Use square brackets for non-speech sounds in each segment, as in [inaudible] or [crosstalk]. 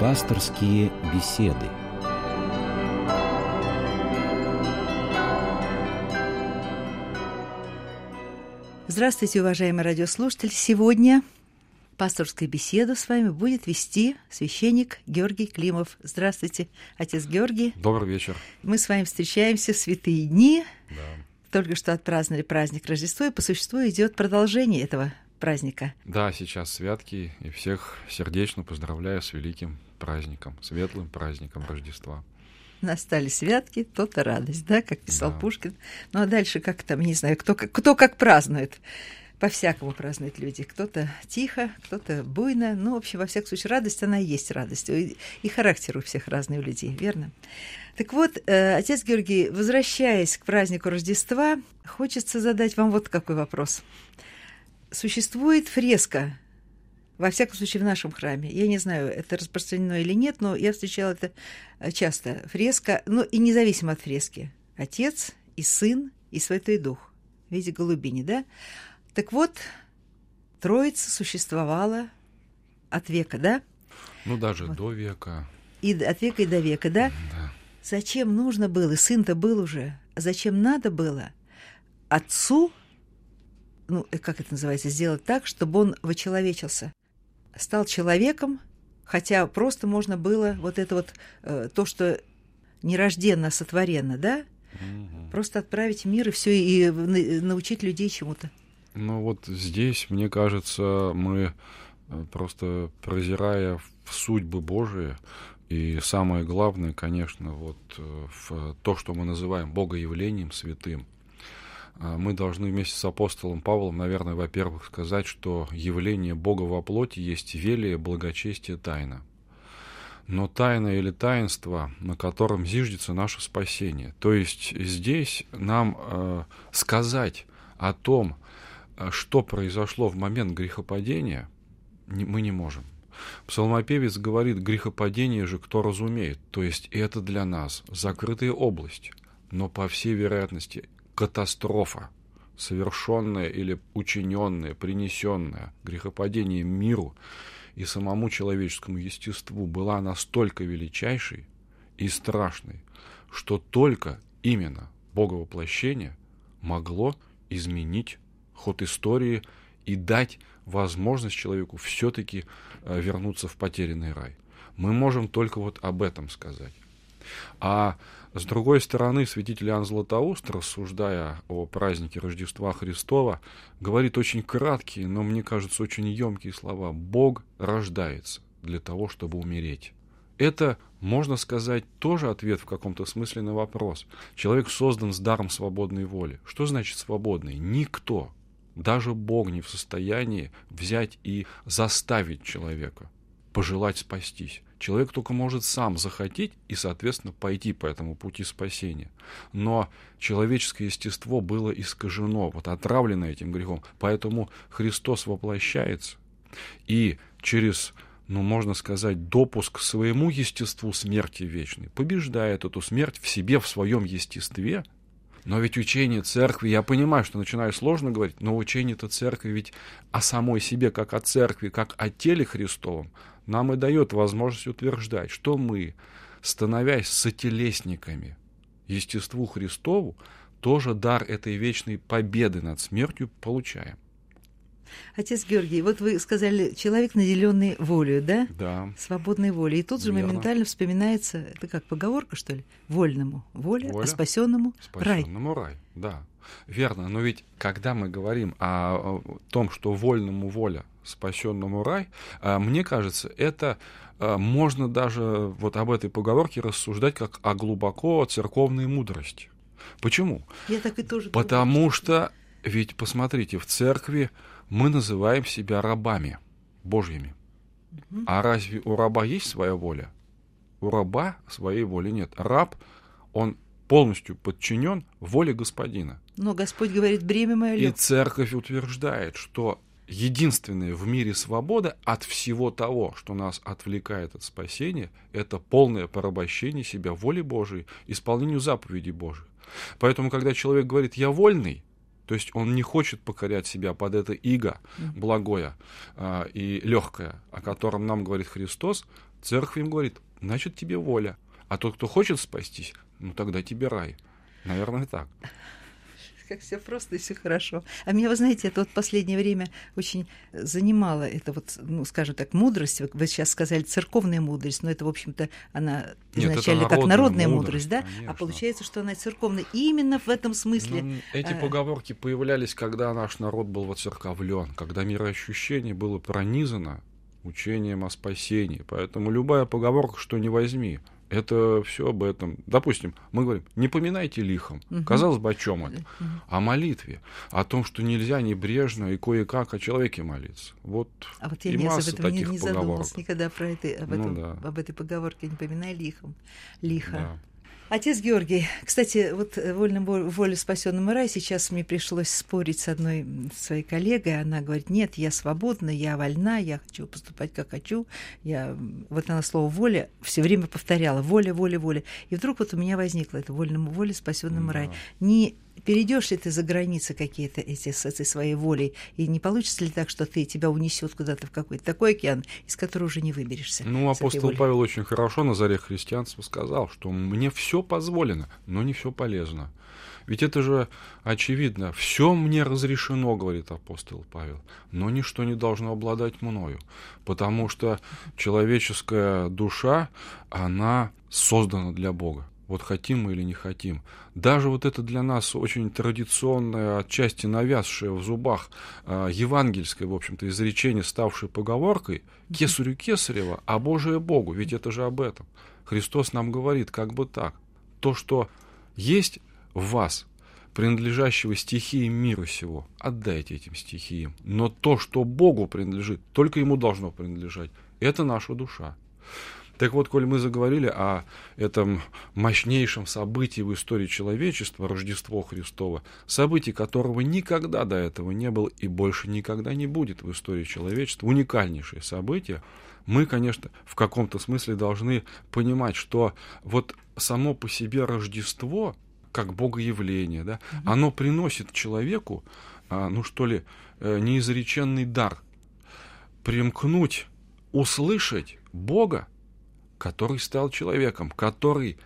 Пасторские беседы. Здравствуйте, уважаемый радиослушатель. Сегодня пасторскую беседу с вами будет вести священник Георгий Климов. Здравствуйте, отец Георгий. Добрый вечер. Мы с вами встречаемся в святые дни. Да. Только что отпраздновали праздник Рождества, и по существу идет продолжение этого праздника. Да, сейчас святки, и всех сердечно поздравляю с великим праздником, светлым праздником Рождества. Настали святки, то-то радость, да, как писал Да. Пушкин. Ну а дальше как там, не знаю, кто, как- кто как празднует. По-всякому празднуют люди. Кто-то тихо, кто-то буйно. Ну, в общем, во всяком случае, радость, она и есть радость. И, и характер у всех разный у людей, верно? Так вот, э, отец Георгий, возвращаясь к празднику Рождества, хочется задать вам вот какой вопрос. Существует фреска, во всяком случае, в нашем храме. Я не знаю, это распространено или нет, но я встречала это э, часто. Фреска, ну и независимо от фрески. Отец и сын и Святой Дух в виде голубини, да? Так вот, Троица существовала от века, да? Ну, даже до века. И от века и до века, да? Да. Зачем нужно было, и сын-то был уже, зачем надо было отцу, ну, э, как это называется, сделать так, чтобы он вычеловечился, стал человеком, хотя просто можно было вот это вот, э, то, что нерожденно сотворенно, да, Мгм. просто отправить в мир и все, и на- научить людей чему-то. Ну, вот здесь, мне кажется, мы э, просто прозирая в судьбы Божии, и самое главное, конечно, вот э, в то, что мы называем Богоявлением святым, мы должны вместе с апостолом Павлом, наверное, во-первых, сказать, что явление Бога во плоти есть велие, благочестие, тайна. Но тайна или таинство, на котором зиждется наше спасение. То есть здесь нам э, сказать о том, э, что произошло в момент грехопадения, мы не можем. Псалмопевец говорит, грехопадение же кто разумеет. То есть это для нас закрытая область, но по всей вероятности катастрофа, совершенная или учиненная, принесенная грехопадение миру и самому человеческому естеству была настолько величайшей и страшной, что только именно Боговоплощение могло изменить ход истории и дать возможность человеку все-таки вернуться в потерянный рай. Мы можем только вот об этом сказать. А с другой стороны, святитель Иоанн Златоуст, рассуждая о празднике Рождества Христова, говорит очень краткие, но, мне кажется, очень емкие слова. Бог рождается для того, чтобы умереть. Это, можно сказать, тоже ответ в каком-то смысле на вопрос. Человек создан с даром свободной воли. Что значит свободный? Никто, даже Бог не в состоянии взять и заставить человека пожелать спастись. Человек только может сам захотеть и, соответственно, пойти по этому пути спасения. Но человеческое естество было искажено, вот отравлено этим грехом. Поэтому Христос воплощается и через, ну, можно сказать, допуск к своему естеству смерти вечной побеждает эту смерть в себе, в своем естестве, но ведь учение церкви, я понимаю, что начинаю сложно говорить, но учение-то церкви ведь о самой себе, как о церкви, как о теле Христовом, нам и дает возможность утверждать, что мы, становясь сотелесниками естеству Христову, тоже дар этой вечной победы над смертью получаем. Отец Георгий, вот вы сказали, человек, наделенный волей, да? Да. Свободной волей. И тут же Верно. моментально вспоминается, это как поговорка, что ли? Вольному воля, Воля. а спасенному рай. Спасенному рай, да. Верно, но ведь когда мы говорим о том, что вольному воля, спасенному рай, а, мне кажется, это а, можно даже вот об этой поговорке рассуждать как о глубоко церковной мудрости. Почему? Я так и тоже думаю. Потому что, ведь посмотрите, в церкви мы называем себя рабами Божьими. А разве у раба есть своя воля? У раба своей воли нет. Раб, он полностью подчинен воле господина. Но Господь говорит, бремя мое И лёг». церковь утверждает, что единственная в мире свобода от всего того, что нас отвлекает от спасения, это полное порабощение себя воле Божией, исполнению заповедей Божьих. Поэтому, когда человек говорит «я вольный», то есть он не хочет покорять себя под это иго благое а, и легкое, о котором нам говорит Христос, Церковь им говорит, значит, тебе воля. А тот, кто хочет спастись, ну тогда тебе рай. Наверное, так как все просто и все хорошо. А меня, вы знаете, это вот последнее время очень занимало, это вот, ну, скажем так, мудрость, вы сейчас сказали церковная мудрость, но это, в общем-то, она Нет, изначально как народная мудрость, мудрость да? А конечно. А получается, что она церковная именно в этом смысле. Ну, эти а... поговорки появлялись, когда наш народ был воцерковлен, когда мироощущение было пронизано учением о спасении. Поэтому любая поговорка, что не возьми, это все об этом. Допустим, мы говорим, не поминайте лихом. Угу. Казалось бы, о чем это? Угу. О молитве. О том, что нельзя небрежно и кое-как о человеке молиться. Вот, а вот я и не, масса об этом таких не, не задумывалась никогда про это, об, ну, этом, да. об этой поговорке, не поминай лихом. Лихо. Да. Отец Георгий, кстати, вот вольным воле спасенному рай сейчас мне пришлось спорить с одной своей коллегой. Она говорит, нет, я свободна, я вольна, я хочу поступать как хочу. Я... Вот она слово воля все время повторяла. Воля, воля, воля. И вдруг вот у меня возникло это вольному воле спасенному да. рай. Не перейдешь ли ты за границы какие-то эти с этой своей волей, и не получится ли так, что ты тебя унесет куда-то в какой-то такой океан, из которого уже не выберешься? Ну, апостол Павел очень хорошо на заре христианства сказал, что мне все позволено, но не все полезно. Ведь это же очевидно. Все мне разрешено, говорит апостол Павел, но ничто не должно обладать мною, потому что человеческая душа, она создана для Бога вот хотим мы или не хотим. Даже вот это для нас очень традиционное, отчасти навязшее в зубах э, евангельское, в общем-то, изречение, ставшее поговоркой, «Кесарю Кесарева, а Божие Богу», ведь это же об этом. Христос нам говорит, как бы так. То, что есть в вас, принадлежащего стихиям мира сего, отдайте этим стихиям. Но то, что Богу принадлежит, только Ему должно принадлежать. Это наша душа. Так вот, коль мы заговорили о этом мощнейшем событии в истории человечества, Рождество Христово, событие которого никогда до этого не было и больше никогда не будет в истории человечества, уникальнейшее событие, мы, конечно, в каком-то смысле должны понимать, что вот само по себе Рождество, как богоявление, да, mm оно приносит человеку, а, ну что ли, э, неизреченный дар примкнуть, услышать Бога который стал человеком, который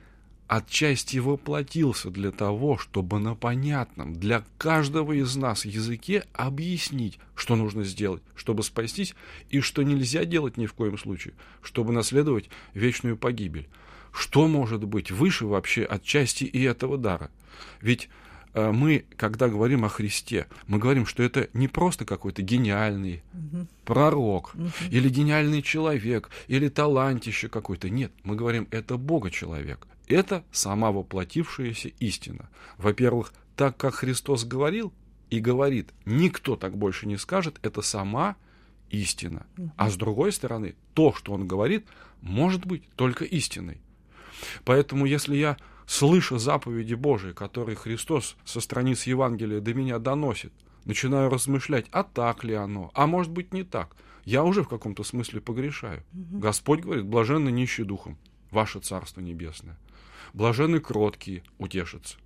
отчасти воплотился для того, чтобы на понятном для каждого из нас языке объяснить, что нужно сделать, чтобы спастись, и что нельзя делать ни в коем случае, чтобы наследовать вечную погибель. Что может быть выше вообще отчасти и этого дара? Ведь мы, когда говорим о Христе, мы говорим, что это не просто какой-то гениальный угу. пророк угу. или гениальный человек или талантище какой-то. Нет, мы говорим, это Бога-человек. Это сама воплотившаяся истина. Во-первых, так как Христос говорил и говорит, никто так больше не скажет, это сама истина. А с другой стороны, то, что он говорит, может быть только истиной. Поэтому если я слыша заповеди Божии, которые Христос со страниц Евангелия до меня доносит, начинаю размышлять, а так ли оно, а может быть не так. Я уже в каком-то смысле погрешаю. Угу. Господь говорит, блаженны нищие духом, ваше Царство Небесное. Блаженны кроткие, утешатся.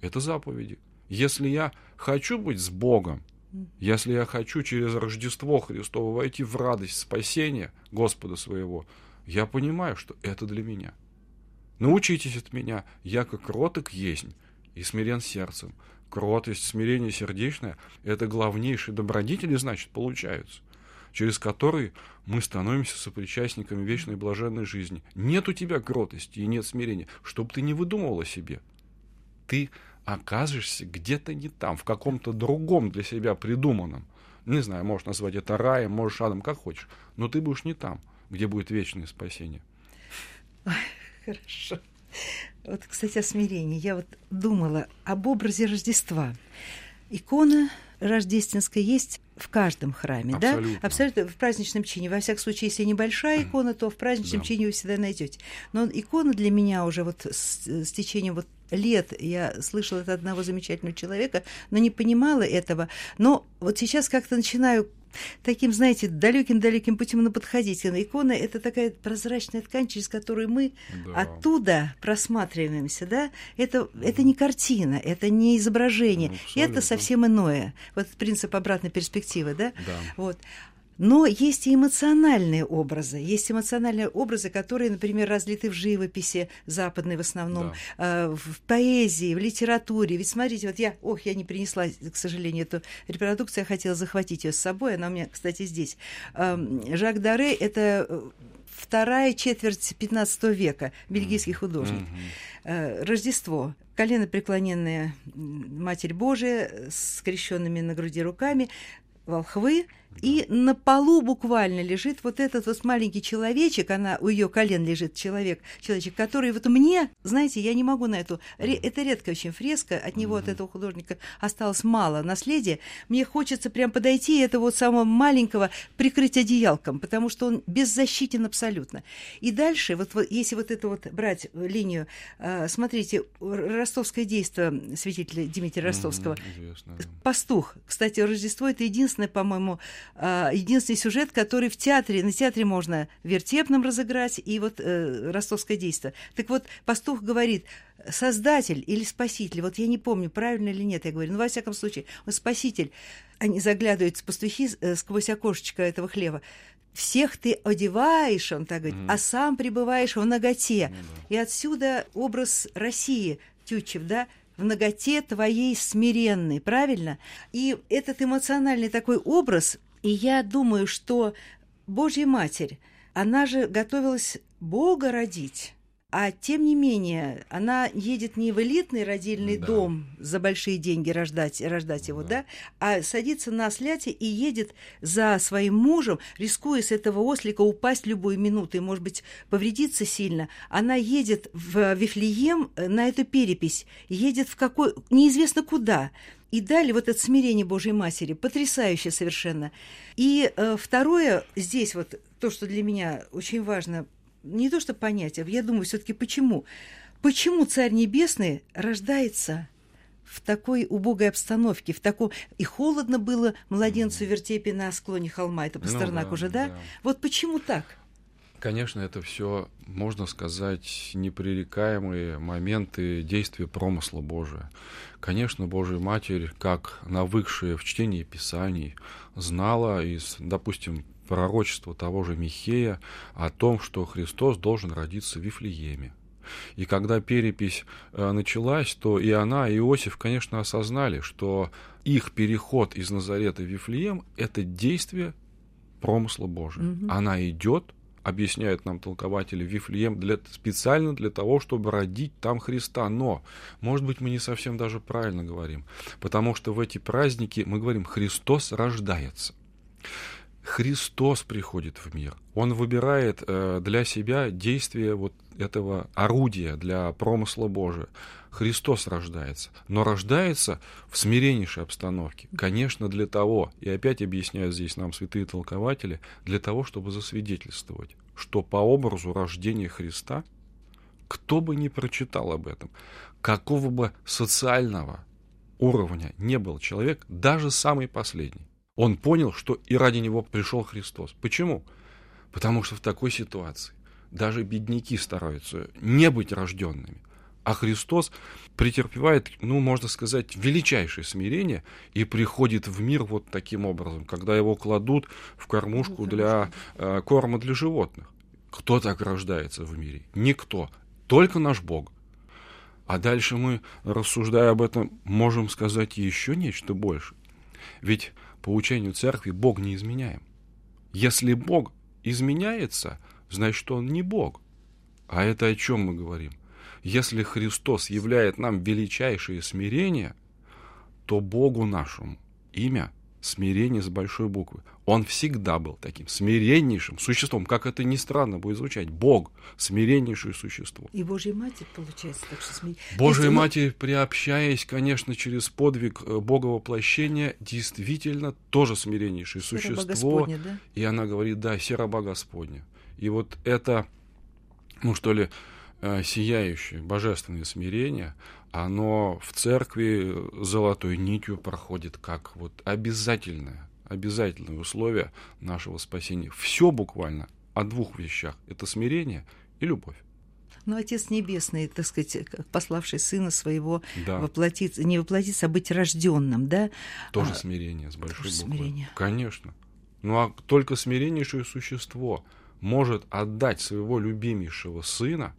Это заповеди. Если я хочу быть с Богом, если я хочу через Рождество Христово войти в радость спасения Господа своего, я понимаю, что это для меня – Научитесь от меня, я как кроток есть и смирен сердцем. Кротость, смирение сердечное – это главнейшие добродетели, значит, получаются, через которые мы становимся сопричастниками вечной блаженной жизни. Нет у тебя кротости и нет смирения, чтобы ты не выдумывал о себе. Ты оказываешься где-то не там, в каком-то другом для себя придуманном. Не знаю, можешь назвать это раем, можешь адом, как хочешь, но ты будешь не там, где будет вечное спасение. Хорошо. Вот, кстати, о смирении. Я вот думала об образе Рождества. Икона рождественская есть в каждом храме, Абсолютно. да? Абсолютно в праздничном чине. Во всяком случае, если небольшая икона, то в праздничном да. чине вы всегда найдете. Но икона для меня уже вот с, с течением вот лет я слышала от одного замечательного человека, но не понимала этого. Но вот сейчас как-то начинаю таким, знаете, далеким-далеким путем на подходить. Икона – это такая прозрачная ткань, через которую мы да. оттуда просматриваемся, да? Это, mm. это не картина, это не изображение, ну, это совсем иное. Вот принцип обратной перспективы, да? да. Вот. Но есть и эмоциональные образы. Есть эмоциональные образы, которые, например, разлиты в живописи западной в основном, да. э, в поэзии, в литературе. Ведь смотрите, вот я, ох, я не принесла, к сожалению, эту репродукцию, я хотела захватить ее с собой, она у меня, кстати, здесь. Э, Жак Даре – это э, вторая четверть XV века, бельгийский художник. Mm-hmm. Рождество. Колено преклоненная Матерь Божия с скрещенными на груди руками, волхвы, и на полу буквально лежит вот этот вот маленький человечек, она у ее колен лежит человек, человечек, который вот мне, знаете, я не могу на эту, это редко очень фреска, от него, от этого художника осталось мало наследия. Мне хочется прям подойти и этого вот самого маленького прикрыть одеялком, потому что он беззащитен абсолютно. И дальше, вот, вот если вот это вот брать линию, э, смотрите, ростовское действие святителя Дмитрия Ростовского, известно, да. пастух. Кстати, Рождество это единственное, по-моему, а, единственный сюжет, который в театре, на театре можно вертепным разыграть, и вот э, ростовское действие. Так вот, пастух говорит, создатель или спаситель, вот я не помню, правильно или нет, я говорю, ну, во всяком случае, он спаситель. Они заглядывают пастухи э, сквозь окошечко этого хлева. Всех ты одеваешь, он так говорит, mm-hmm. а сам пребываешь в ноготе. Mm-hmm. И отсюда образ России, Тютчев, да, в ноготе твоей смиренной, правильно? И этот эмоциональный такой образ, и я думаю, что Божья Матерь, она же готовилась Бога родить. А тем не менее, она едет не в элитный родильный да. дом за большие деньги рождать, рождать его, да. а садится на сляте и едет за своим мужем, рискуя с этого ослика упасть любую минуту и, может быть, повредиться сильно. Она едет в Вифлеем э, на эту перепись, едет в какой... неизвестно куда. И далее вот это смирение Божьей Матери, потрясающе совершенно. И э, второе, здесь вот то, что для меня очень важно не то что понять, а я думаю все-таки почему. Почему Царь Небесный рождается в такой убогой обстановке, в таком... И холодно было младенцу вертепе на склоне холма, это Пастернак ну, да, уже, да? да? Вот почему так? Конечно, это все, можно сказать, непререкаемые моменты действия промысла Божия. Конечно, Божья Матерь, как навыкшая в чтении Писаний, знала из, допустим, пророчество того же Михея о том, что Христос должен родиться в Вифлееме. И когда перепись э, началась, то и она, и Иосиф, конечно, осознали, что их переход из Назарета в Вифлеем – это действие промысла Божия. Угу. Она идет, объясняют нам толкователи, Вифлеем для, специально для того, чтобы родить там Христа. Но, может быть, мы не совсем даже правильно говорим, потому что в эти праздники мы говорим «Христос рождается». Христос приходит в мир. Он выбирает э, для себя действие вот этого орудия для промысла Божия. Христос рождается, но рождается в смиреннейшей обстановке. Конечно, для того, и опять объясняют здесь нам святые толкователи, для того, чтобы засвидетельствовать, что по образу рождения Христа, кто бы ни прочитал об этом, какого бы социального уровня не был человек, даже самый последний, он понял, что и ради него пришел Христос. Почему? Потому что в такой ситуации даже бедняки стараются не быть рожденными. А Христос претерпевает, ну, можно сказать, величайшее смирение и приходит в мир вот таким образом, когда его кладут в кормушку для э, корма для животных. Кто так рождается в мире? Никто. Только наш Бог. А дальше мы, рассуждая об этом, можем сказать еще нечто больше. Ведь по учению церкви Бог не изменяем. Если Бог изменяется, значит, Он не Бог. А это о чем мы говорим? Если Христос являет нам величайшее смирение, то Богу нашему имя смирение с большой буквы. Он всегда был таким смиреннейшим существом, как это ни странно будет звучать. Бог, смиреннейшее существо. И Божья Матерь, получается, так что смирение. Божья Если Матерь, приобщаясь, конечно, через подвиг э, Бога воплощения, действительно тоже смиреннейшее существо. Господня, да? И она говорит, да, сероба Господня. И вот это, ну что ли, сияющее божественное смирение, оно в церкви золотой нитью проходит как вот обязательное, обязательное условие нашего спасения. Все буквально о двух вещах. Это смирение и любовь. Но Отец Небесный, так сказать, пославший Сына Своего да. воплотиться, не воплотиться, а быть рожденным, да? Тоже а, смирение с большой тоже буквы. Смирение. Конечно. Ну а только смиреннейшее существо может отдать своего любимейшего сына.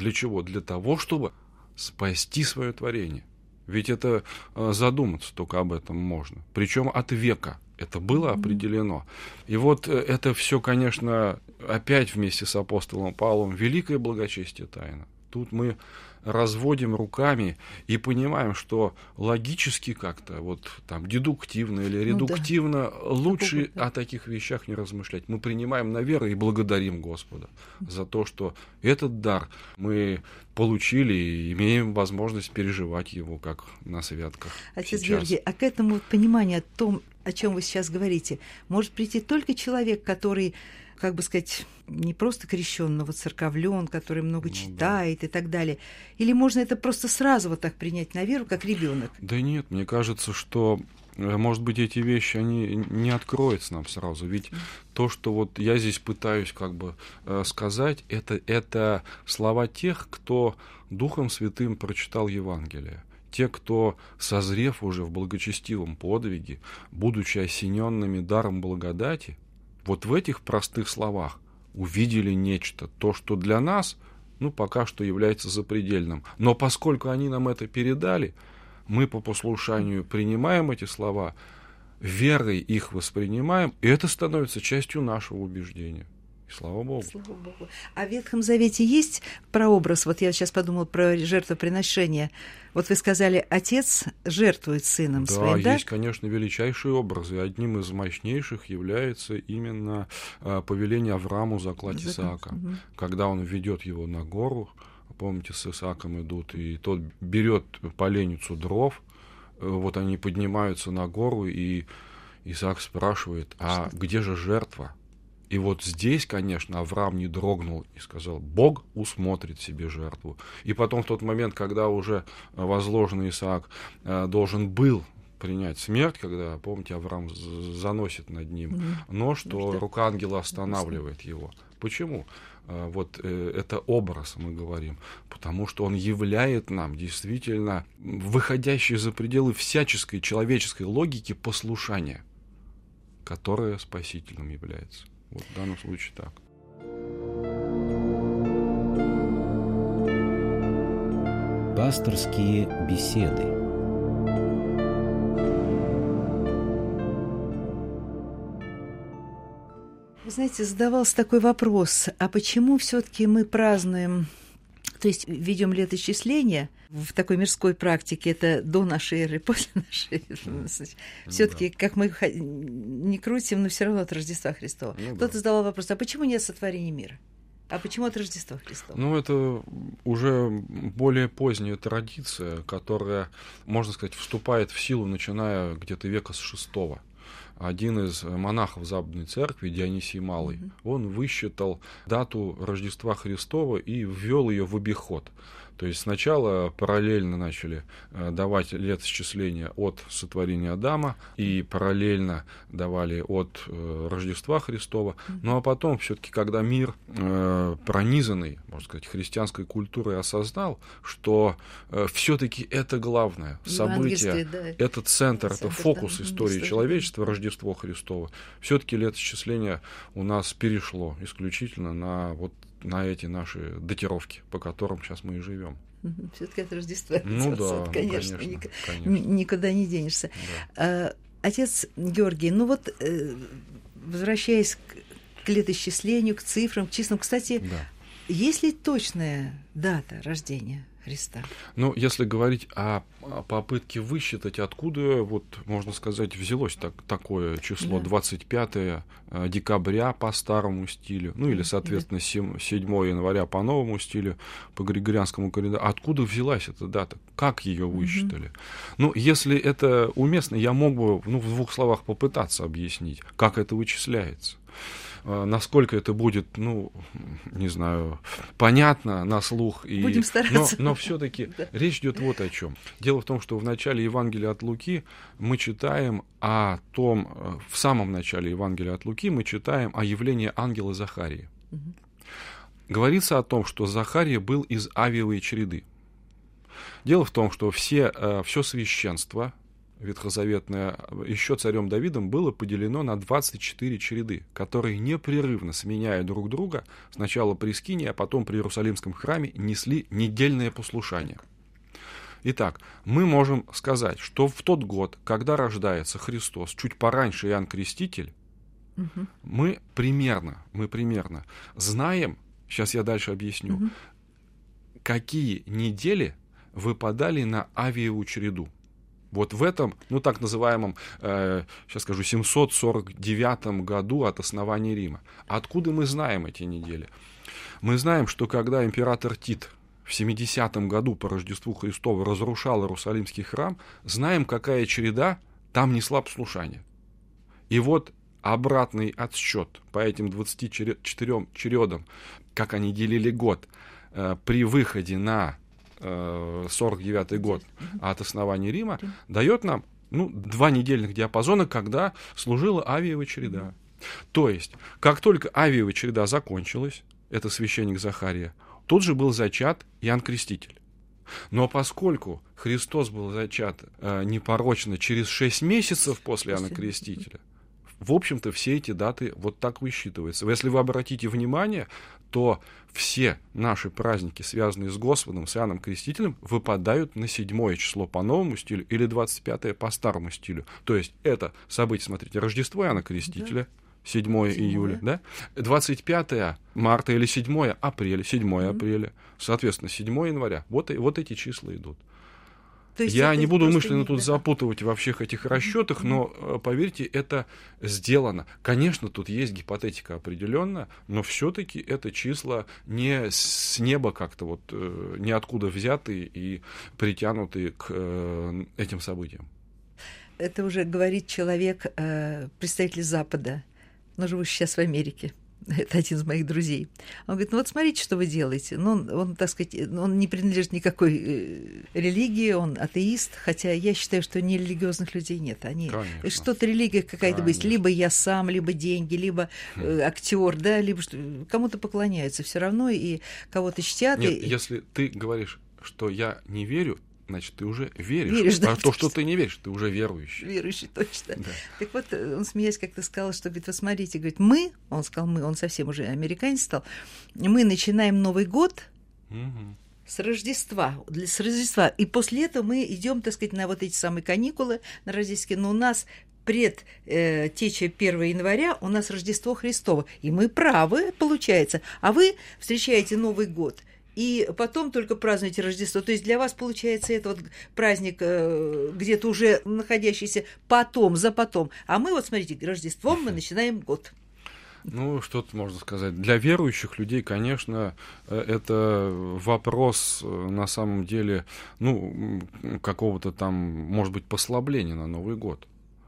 Для чего? Для того, чтобы спасти свое творение. Ведь это э, задуматься только об этом можно. Причем от века. Это было определено. И вот э, это все, конечно, опять вместе с апостолом Павлом великое благочестие тайна. Тут мы разводим руками и понимаем, что логически как-то, вот там дедуктивно или редуктивно, ну, да. лучше да. о таких вещах не размышлять. Мы принимаем на веру и благодарим Господа за то, что этот дар мы получили и имеем возможность переживать его, как на святках. Отец сейчас. Георгий, а к этому пониманию о том, о чем вы сейчас говорите, может прийти только человек, который как бы сказать, не просто крещен, но вот церковлен, который много ну, читает да. и так далее. Или можно это просто сразу вот так принять на веру, как ребенок? Да нет, мне кажется, что э, может быть, эти вещи, они не откроются нам сразу. Ведь то, что вот я здесь пытаюсь как бы э, сказать, это, это слова тех, кто Духом Святым прочитал Евангелие. Те, кто, созрев уже в благочестивом подвиге, будучи осененными даром благодати, вот в этих простых словах увидели нечто, то, что для нас, ну, пока что является запредельным. Но поскольку они нам это передали, мы по послушанию принимаем эти слова, верой их воспринимаем, и это становится частью нашего убеждения. И слава Богу. Слава Богу. А в Ветхом Завете есть прообраз? Вот я сейчас подумала про жертвоприношение. Вот вы сказали, отец жертвует сыном да, своим, да? есть, конечно, величайшие образы. Одним из мощнейших является именно э, повеление Аврааму заклать Исаака. Угу. Когда он ведет его на гору, помните, с Исааком идут, и тот берет поленницу дров, э, вот они поднимаются на гору, и Исаак спрашивает, а Что? где же жертва? И вот здесь, конечно, Авраам не дрогнул и сказал, Бог усмотрит себе жертву. И потом в тот момент, когда уже возложенный Исаак э, должен был принять смерть, когда, помните, Авраам заносит над ним нож, то рука ангела останавливает его. Почему? Э, вот э, это образ, мы говорим, потому что он являет нам действительно выходящие за пределы всяческой человеческой логики послушания, которое спасительным является. Вот в данном случае так. Пасторские беседы. Вы знаете, задавался такой вопрос, а почему все-таки мы празднуем, то есть ведем летоисчисление – в такой мирской практике это до нашей эры, [laughs] после нашей эры. Ну, Все-таки, да. как мы не крутим, но все равно от Рождества Христова. Ну, Кто-то да. задал вопрос: а почему нет сотворения мира? А почему от Рождества Христова? Ну, это уже более поздняя традиция, которая, можно сказать, вступает в силу, начиная где-то века с шестого один из монахов Западной Церкви, Дионисий Малый, mm-hmm. он высчитал дату Рождества Христова и ввел ее в обиход. То есть сначала параллельно начали э, давать летосчисления от сотворения Адама и параллельно давали от э, Рождества Христова. Ну а потом все-таки, когда мир э, пронизанный, можно сказать, христианской культурой осознал, что все-таки это главное событие, да, это центр, это фокус да, истории человечества, Рождество Христово, все-таки летосчисление у нас перешло исключительно на вот на эти наши датировки, по которым сейчас мы и живем. [laughs] Все-таки от Рождества. Ну да, конечно, конечно, ник- конечно. никуда не денешься. Да. А, отец Георгий, ну вот э, возвращаясь к, летоисчислению, к цифрам, к числам, кстати, да. есть ли точная дата рождения Христа. Ну, если говорить о, о попытке высчитать, откуда, вот, можно сказать, взялось так, такое число да. 25 э, декабря по старому стилю, ну или, соответственно, 7, 7 января по новому стилю, по григорианскому календарю. Откуда взялась эта дата? Как ее высчитали? Угу. Ну, если это уместно, я мог бы ну, в двух словах попытаться объяснить, как это вычисляется. Э, насколько это будет, ну, не знаю, понятно на слух. И... Будем стараться. Но, но все-таки [laughs] да. речь идет вот о чем. Дело в том, что в начале Евангелия от Луки мы читаем о том, э, в самом начале Евангелия от Луки мы читаем о явлении ангела Захарии. Угу. Говорится о том, что Захария был из Авиевой череды. Дело в том, что все, э, все священство ветхозаветное, еще царем Давидом было поделено на 24 череды, которые непрерывно, сменяя друг друга, сначала при Скине, а потом при Иерусалимском храме, несли недельное послушание. Итак, мы можем сказать, что в тот год, когда рождается Христос, чуть пораньше Иоанн Креститель, угу. мы примерно, мы примерно знаем, сейчас я дальше объясню, угу. какие недели выпадали на авиевую череду. Вот в этом, ну так называемом, э, сейчас скажу, 749 году от основания Рима. Откуда мы знаем эти недели? Мы знаем, что когда император Тит в 70 году по Рождеству Христова разрушал Иерусалимский храм, знаем, какая череда там несла послушание. И вот обратный отсчет по этим 24 чередам, как они делили год, э, при выходе на 49 э, год от основания Рима, дает нам ну, два недельных диапазона, когда служила авиевая череда. То есть, как только авиевая череда закончилась, это священник Захария, тут же был зачат Иоанн Креститель. Но поскольку Христос был зачат э, непорочно через 6 месяцев после Иоанна Крестителя, в общем-то, все эти даты вот так высчитываются. Если вы обратите внимание, то все наши праздники, связанные с Господом, с Иоанном Крестителем, выпадают на седьмое число по новому стилю или 25 по старому стилю. То есть это событие, смотрите, Рождество Иоанна Крестителя, 7 июля, да? 25 марта или 7 апреля, 7 mm-hmm. апреля, соответственно, 7 января. Вот, вот эти числа идут. То есть Я не буду умышленно не... тут запутывать во всех этих расчетах, но э, поверьте, это сделано. Конечно, тут есть гипотетика определенная, но все-таки это числа не с неба как-то вот э, ниоткуда взятые и притянутые к э, этим событиям. Это уже говорит человек, представитель Запада, но живущий сейчас в Америке. [laughs] это один из моих друзей. Он говорит, ну вот смотрите, что вы делаете. Ну, он, он так сказать, он не принадлежит никакой э, религии, он атеист, хотя я считаю, что нерелигиозных людей нет. Они что-то религия какая-то быть, либо я сам, либо деньги, либо э, хм. актер, да, либо что, кому-то поклоняются все равно и кого-то чтят. Нет, и... если ты говоришь, что я не верю, значит, ты уже веришь. веришь да, а то, что ты не веришь, ты уже верующий. Верующий, точно. Да. Так вот, э, он, смеясь, как-то сказал, что, говорит, вы смотрите, говорит, мы, он сказал мы, он совсем уже американец стал, мы начинаем Новый год угу. с Рождества, для, с Рождества, и после этого мы идем, так сказать, на вот эти самые каникулы на рождественские, но у нас пред э, теча 1 января у нас Рождество Христово. И мы правы, получается. А вы встречаете Новый год и потом только празднуете Рождество. То есть для вас получается это вот праздник э, где-то уже находящийся потом, за потом. А мы вот, смотрите, Рождеством мы начинаем год. Ну, что тут можно сказать? Для верующих людей, конечно, э, это вопрос э, на самом деле, ну, какого-то там, может быть, послабления на Новый год.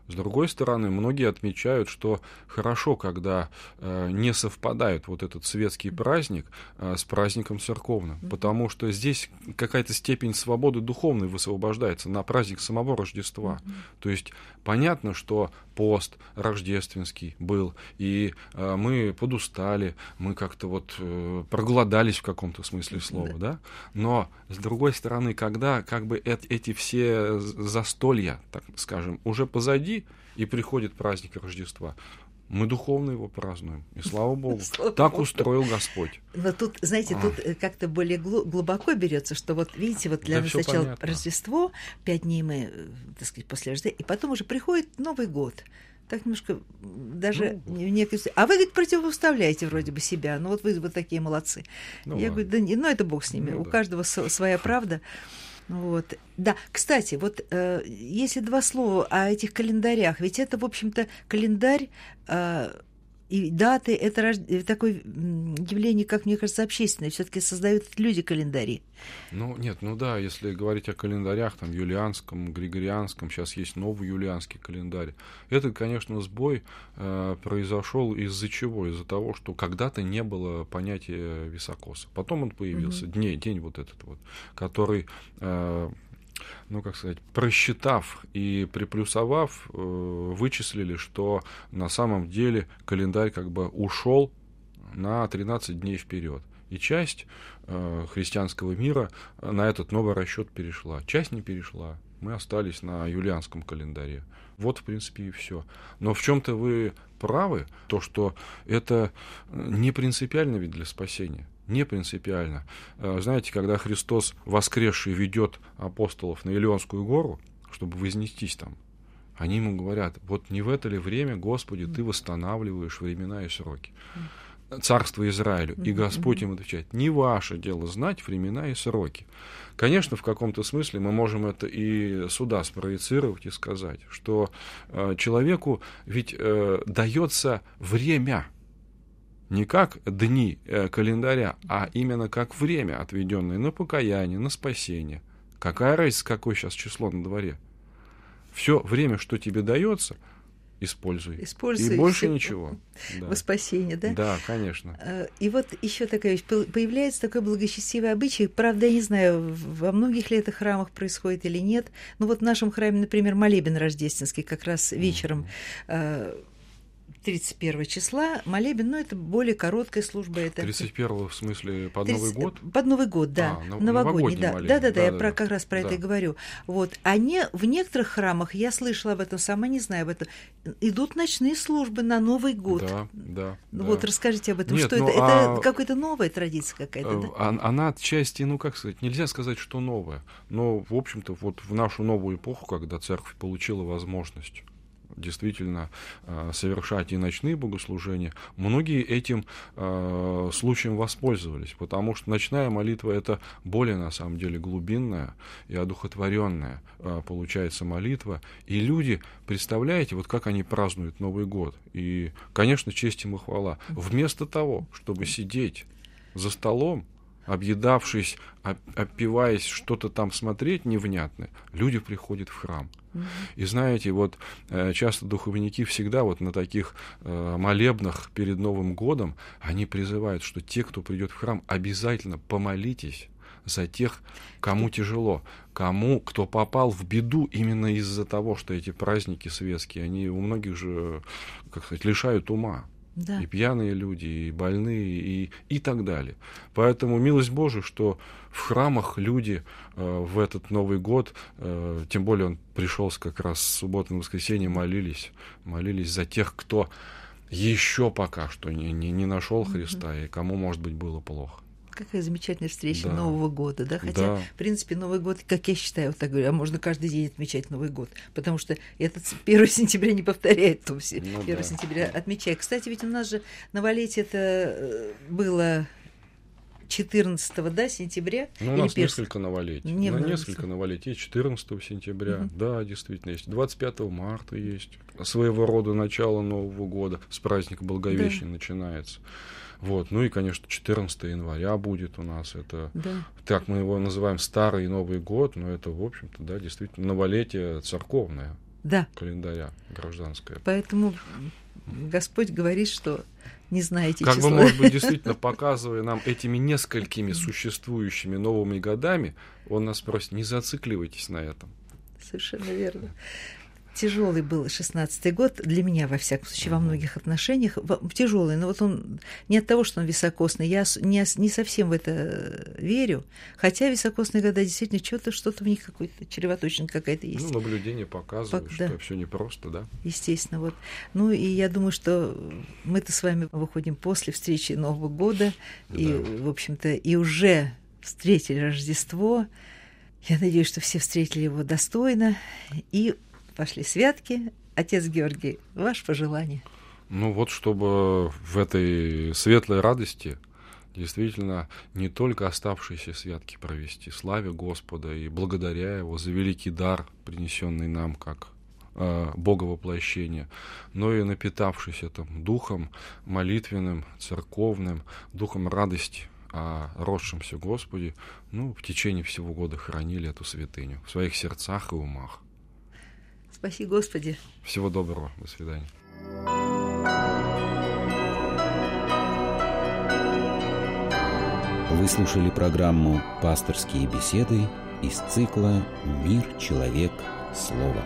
С другой стороны, многие отмечают, что хорошо, когда э, не совпадает вот этот светский праздник э, с праздником церковным, потому что здесь какая-то степень свободы духовной высвобождается на праздник самого Рождества. Mm-hmm. То есть понятно, что пост рождественский был, и э, мы подустали, мы как-то вот э, проголодались в каком-то смысле слова, mm-hmm. да? Но с другой стороны, когда как бы э- эти все застолья, так скажем, уже позади, и приходит праздник Рождества. Мы духовно его празднуем. И слава Богу. [laughs] Слава так Богу. устроил Господь. Но тут, знаете, тут э, как-то более глубоко берется, что вот видите, вот для да нас сначала понятно. Рождество, пять дней мы, э, так сказать, после Рождества, и потом уже приходит Новый год так немножко даже ну, некоторые... А вы, говорит, противопоставляете вроде бы себя. Ну вот вы вот такие молодцы. Ну, Я ладно. говорю, да не, ну это бог с ними. Ну, У да. каждого своя [laughs] правда. Вот. Да, кстати, вот э, если два слова о этих календарях, ведь это, в общем-то, календарь э, и даты это такое явление, как мне кажется, общественное. Все-таки создают люди календари. Ну, нет, ну да, если говорить о календарях, там, юлианском, григорианском, сейчас есть новый юлианский календарь. Это, конечно, сбой э, произошел из-за чего? Из-за того, что когда-то не было понятия високоса. Потом он появился, mm-hmm. день, день вот этот вот, который э, ну, как сказать, просчитав и приплюсовав, э, вычислили, что на самом деле календарь как бы ушел на 13 дней вперед. И часть э, христианского мира на этот новый расчет перешла. Часть не перешла. Мы остались на юлианском календаре. Вот, в принципе, и все. Но в чем-то вы правы, то, что это не принципиально ведь для спасения. Не принципиально. Э, знаете, когда Христос воскресший ведет апостолов на Илионскую гору, чтобы вознестись там, они ему говорят, вот не в это ли время, Господи, ты восстанавливаешь времена и сроки. Царство Израилю. И Господь им отвечает, не ваше дело знать времена и сроки. Конечно, в каком-то смысле мы можем это и сюда спроецировать и сказать, что э, человеку ведь э, дается время, не как дни э, календаря, а именно как время, отведенное на покаяние, на спасение. Какая разница, какое сейчас число на дворе? Все время, что тебе дается – используй. Используй. И больше все. ничего. Да. Во спасение, да? Да, конечно. А, и вот еще такая вещь. Появляется такой благочестивый обычай. Правда, я не знаю, во многих ли это храмах происходит или нет. Ну вот в нашем храме, например, молебен рождественский как раз вечером mm-hmm 31 числа молебен, но это более короткая служба. Это... 31 в смысле под 30... Новый год? Под Новый год, да. А, новогодний, новогодний да. да. Да, да, да, я про, как раз про да. это и говорю. Вот. Не, в некоторых храмах, я слышала об этом, сама не знаю об этом, идут ночные службы на Новый год. Да, да. Ну, вот да. расскажите об этом, Нет, что ну, это? А... Это какая-то новая традиция какая-то, да? А, она отчасти, ну как сказать, нельзя сказать, что новая. Но, в общем-то, вот в нашу новую эпоху, когда церковь получила возможность действительно э, совершать и ночные богослужения, многие этим э, случаем воспользовались, потому что ночная молитва это более на самом деле глубинная и одухотворенная э, получается молитва, и люди, представляете, вот как они празднуют Новый год, и, конечно, честь им и хвала, вместо того, чтобы сидеть за столом объедавшись, опиваясь, что-то там смотреть невнятное, люди приходят в храм. И знаете, вот э, часто духовники всегда вот на таких э, молебнах перед Новым годом, они призывают, что те, кто придет в храм, обязательно помолитесь за тех, кому тяжело, кому, кто попал в беду именно из-за того, что эти праздники светские, они у многих же, как сказать, лишают ума. Да. И пьяные люди, и больные, и, и так далее. Поэтому милость Божия, что в храмах люди э, в этот Новый год, э, тем более он пришелся как раз с субботы на воскресенье, молились, молились за тех, кто еще пока что не, не, не нашел Христа, mm-hmm. и кому, может быть, было плохо. Какая замечательная встреча да. Нового года, да? Хотя, да. в принципе, Новый год, как я считаю, вот так говорю, а можно каждый день отмечать Новый год, потому что этот 1 [laughs] сентября не повторяет то все. Ну, 1 да. сентября отмечай. Кстати, ведь у нас же новолетие это э, было 14 да, сентября. Ну, у нас или несколько новолетий. Не, ну, несколько новолетий. 14 сентября, угу. да, действительно есть. 25 марта есть. Своего рода начало Нового года. С праздника Благовещения да. начинается. Вот. Ну и, конечно, 14 января будет у нас. Это, да. так мы его называем, Старый Новый год, но это, в общем-то, да, действительно, новолетие церковное. Да. Календаря гражданское. Поэтому Господь говорит, что не знаете Как бы, может быть, [laughs] действительно, показывая нам этими несколькими существующими новыми годами, Он нас просит, не зацикливайтесь на этом. Совершенно верно тяжелый был шестнадцатый год для меня во всяком случае во многих отношениях тяжелый но вот он не от того что он високосный я не, не совсем в это верю. Хотя високосные года действительно что-то что-то в них какой-то чревоточина какая-то есть. Ну наблюдение показывает Пок, что да. все непросто да. Естественно вот. Ну и я думаю что мы-то с вами выходим после встречи нового года. Да. и в общем-то и уже встретили рождество. Я надеюсь что все встретили его достойно. И пошли святки. Отец Георгий, ваше пожелание. Ну вот, чтобы в этой светлой радости действительно не только оставшиеся святки провести, славе Господа и благодаря Его за великий дар, принесенный нам как э, Бога воплощения, но и напитавшись этим духом молитвенным, церковным, духом радости о росшемся Господе, ну, в течение всего года хранили эту святыню в своих сердцах и умах. Спаси Господи. Всего доброго. До свидания. Вы слушали программу «Пасторские беседы» из цикла «Мир, человек, слово».